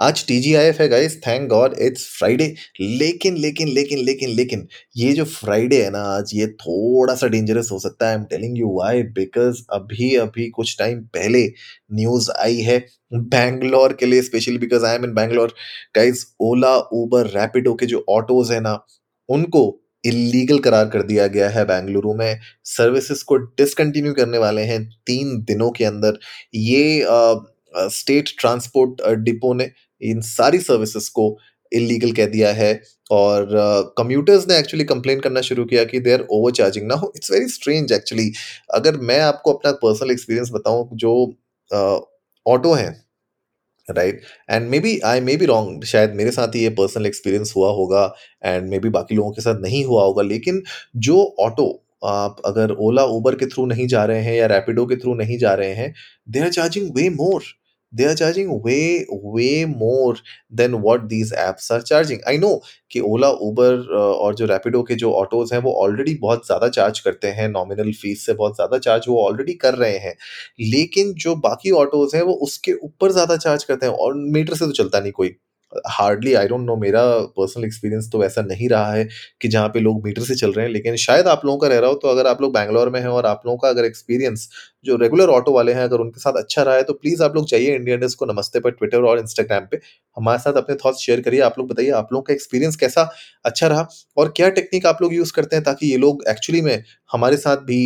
आज T G I F है guys thank God it's Friday लेकिन लेकिन लेकिन लेकिन लेकिन ये जो फ्राइडे है ना, आज ये थोड़ा सा डेंजरस हो सकता है I am telling you why because अभी अभी कुछ टाइम पहले न्यूज़ आई है बैंगलोर के लिए specially because I am in Bangalore guys Ola Uber Rapido के जो ऑटोज है ना, उनको इलीगल करार कर दिया गया है बेंगलुरु में. सर्विसेज़ को डिसकंटिन्यू करने वाले हैं तीन दिनों के अंदर. ये स्टेट ट्रांसपोर्ट डिपो ने इन सारी सर्विसेज़ को इलीगल कह दिया है और कम्यूटर्स uh, ने एक्चुअली कंप्लेन करना शुरू किया कि दे आर ओवर चार्जिंग ना हो इट्स वेरी स्ट्रेंज एक्चुअली अगर मैं आपको अपना पर्सनल एक्सपीरियंस बताऊँ जो ऑटो uh, हैं right and maybe I may be wrong शायद मेरे साथ ही ये पर्सनल एक्सपीरियंस हुआ होगा एंड मे बी बाकी लोगों के साथ नहीं हुआ होगा लेकिन जो ऑटो आप अगर ओला उबर के थ्रू नहीं जा रहे हैं या रैपिडो के थ्रू नहीं जा रहे हैं they are charging way more they are charging way way more than what these apps are charging. I know कि ओला उबर और जो रैपिडो के जो ऑटोज हैं, वो ऑलरेडी बहुत ज़्यादा चार्ज करते हैं नॉमिनल फ़ीस से बहुत ज़्यादा चार्ज वो ऑलरेडी कर रहे हैं। लेकिन जो बाकी ऑटोज हैं, वो उसके ऊपर ज़्यादा चार्ज करते हैं और मीटर से तो चलता नहीं कोई। हार्डली आई डोंट नो मेरा पर्सनल एक्सपीरियंस तो ऐसा नहीं रहा है कि जहाँ पे लोग मीटर से चल रहे हैं, लेकिन शायद आप लोगों का रह रहा हो तो अगर आप लोग बैंगलोर में हैं और आप लोगों का अगर एक्सपीरियंस जो रेगुलर ऑटो वाले हैं, अगर उनके साथ अच्छा रहा है तो प्लीज़ आप लोग चाहिए इंडियन को नमस्ते पर ट्विटर और इंस्टाग्राम पे। हमारे साथ अपने थॉट्स शेयर करिए, आप लोग बताइए आप लोगों का एक्सपीरियंस कैसा अच्छा रहा और क्या टेक्निक आप लोग यूज़ करते हैं ताकि ये लोग एक्चुअली में हमारे साथ भी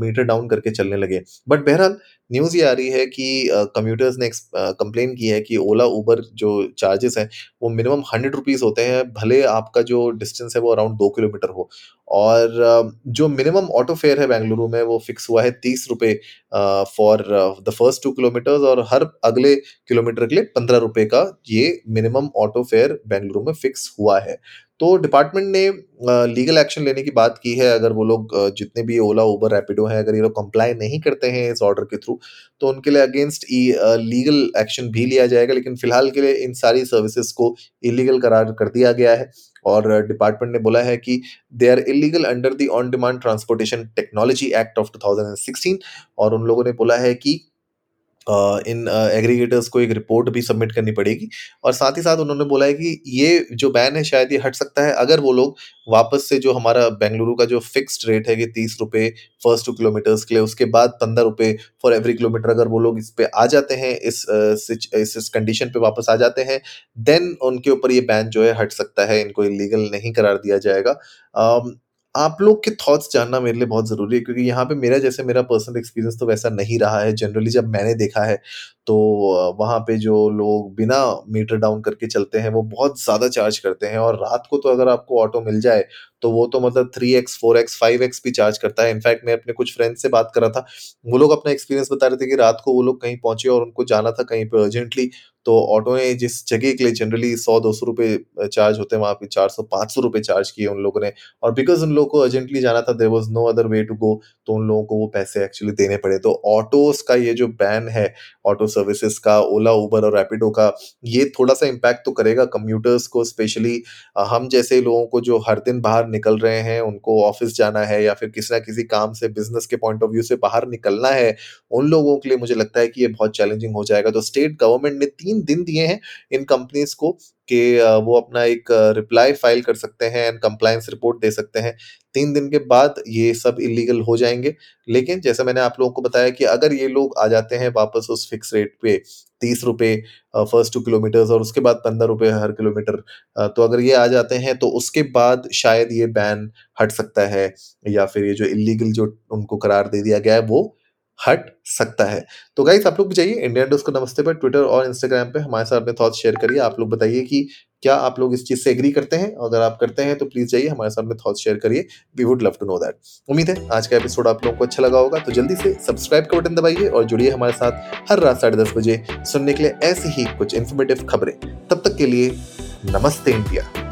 मीटर डाउन करके चलने लगे। बट बहरहाल न्यूज़ ये आ रही है कि कम्यूटर्स ने कंप्लेन की है कि ओला उबर जो चार्जेस हैं, वो मिनिमम हंड्रेड रुपीज़ होते हैं, भले आपका जो डिस्टेंस है वो अराउंड दो किलोमीटर हो। और जो मिनिमम ऑटो फेयर है बेंगलुरु में, वो फिक्स हुआ है तीस रुपये for the first two kilometres और हर अगले किलोमीटर के लिए पंद्रह रुपए का ये मिनिमम ऑटो फेयर बेंगलुरु में फिक्स हुआ है। तो डिपार्टमेंट ने लीगल एक्शन लेने की बात की है। अगर वो लोग जितने भी ओला उबर रैपिडो हैं, अगर ये लोग कंप्लाई नहीं करते हैं इस ऑर्डर के थ्रू तो उनके लिए अगेंस्ट ई लीगल एक्शन भी लिया जाएगा। लेकिन फ़िलहाल के लिए इन सारी सर्विसेज़ को इलीगल करार कर दिया गया है। और डिपार्टमेंट ने बोला है कि they are illegal under the on demand transportation technology act of 2016 और उन लोगों ने बोला है कि इन एग्रीगेटर्स को एक रिपोर्ट भी सबमिट करनी पड़ेगी। और साथ ही साथ उन्होंने बोला है कि ये जो बैन है शायद ये हट सकता है अगर वो लोग वापस से जो हमारा बेंगलुरु का जो फिक्स्ड रेट है कि तीस रुपये फ़र्स्ट टू किलोमीटर्स के लिए उसके बाद पंद्रह रुपये फॉर एवरी किलोमीटर अगर वो लोग इस पर आ जाते हैं इस इस, इस कंडीशन पे वापस आ जाते हैं देन उनके ऊपर ये बैन जो है हट सकता है। इनको इलीगल नहीं करार दिया जाएगा। आप लोग के थॉट्स जानना मेरे लिए बहुत ज़रूरी है, क्योंकि यहाँ पे मेरा जैसे मेरा पर्सनल एक्सपीरियंस तो वैसा नहीं रहा है जनरली जब मैंने देखा है तो वहाँ पे जो लोग बिना मीटर डाउन करके चलते हैं, वो बहुत ज़्यादा चार्ज करते हैं और रात को तो अगर आपको ऑटो मिल जाए तो वो तो मतलब three x, four x, five x भी चार्ज करता है। इनफैक्ट मैं अपने कुछ फ्रेंड से बात कर रहा था, वो लोग अपना एक्सपीरियंस बता रहे थे कि रात को वो लोग कहीं पहुँचे और उनको जाना था कहीं पर अर्जेंटली तो ऑटो ने जिस जगह के लिए जनरली सौ, दो सौ रुपये चार्ज होते हैं, वहाँ पे चार सौ, पाँच सौ रुपये चार्ज किए उन लोगों ने और बिकॉज़ उन लोगों को अर्जेंटली जाना था there was no other way to go तो उन लोगों को वो पैसे एक्चुअली देने पड़े। तो ऑटोज का ये जो बैन है, ऑटो सर्विसेज़ का ओला उबर और रैपिडो का, ये थोड़ा सा इम्पैक्ट तो करेगा कम्यूटर्स को स्पेशली हम जैसे लोगों को जो हर दिन बाहर निकल रहे हैं, उनको ऑफ़िस जाना है या फिर किसी ना किसी काम से बिज़नेस के पॉइंट ऑफ़ व्यू से बाहर निकलना है, उन लोगों के लिए मुझे लगता है कि ये बहुत चैलेंजिंग हो जाएगा। तो स्टेट गवर्नमेंट ने तीन दिन दिए हैं इन कंपनीज़ को कि वो अपना एक रिप्लाई फ़ाइल कर सकते हैं एंड कंप्लायंस रिपोर्ट दे सकते हैं। तीन दिन के बाद ये सब इलीगल हो जाएँगे। लेकिन जैसे मैंने आप लोगों को बताया कि अगर ये लोग आ जाते हैं वापस उस फिक्स रेट पे, तीस रुपये फ़र्स्ट टू किलोमीटर्स और उसके बाद पंद्रह रुपये हर किलोमीटर तो अगर ये आ जाते हैं तो उसके बाद शायद ये बैन हट सकता है या फिर ये जो इलीगल जो उनको करार दे दिया गया है वो हट सकता है। तो गाइस आप लोग भी चाहिए इंडिया डोज को नमस्ते पर ट्विटर और इंस्टाग्राम पे हमारे साथ अपने थॉट्स शेयर करिए। आप लोग बताइए कि क्या आप लोग इस चीज़ से एग्री करते हैं? अगर आप करते हैं तो प्लीज़ जाइए, हमारे साथ में थॉट्स शेयर करिए। We would love to know that उम्मीद है, आज का एपिसोड आप लोगों को अच्छा लगा होगा। तो जल्दी से सब्सक्राइब का बटन दबाइए और जुड़िए हमारे साथ हर रात साढ़े दस बजे सुनने के लिए ऐसी ही कुछ इन्फॉर्मेटिव खबरें। तब तक के लिए नमस्ते इंडिया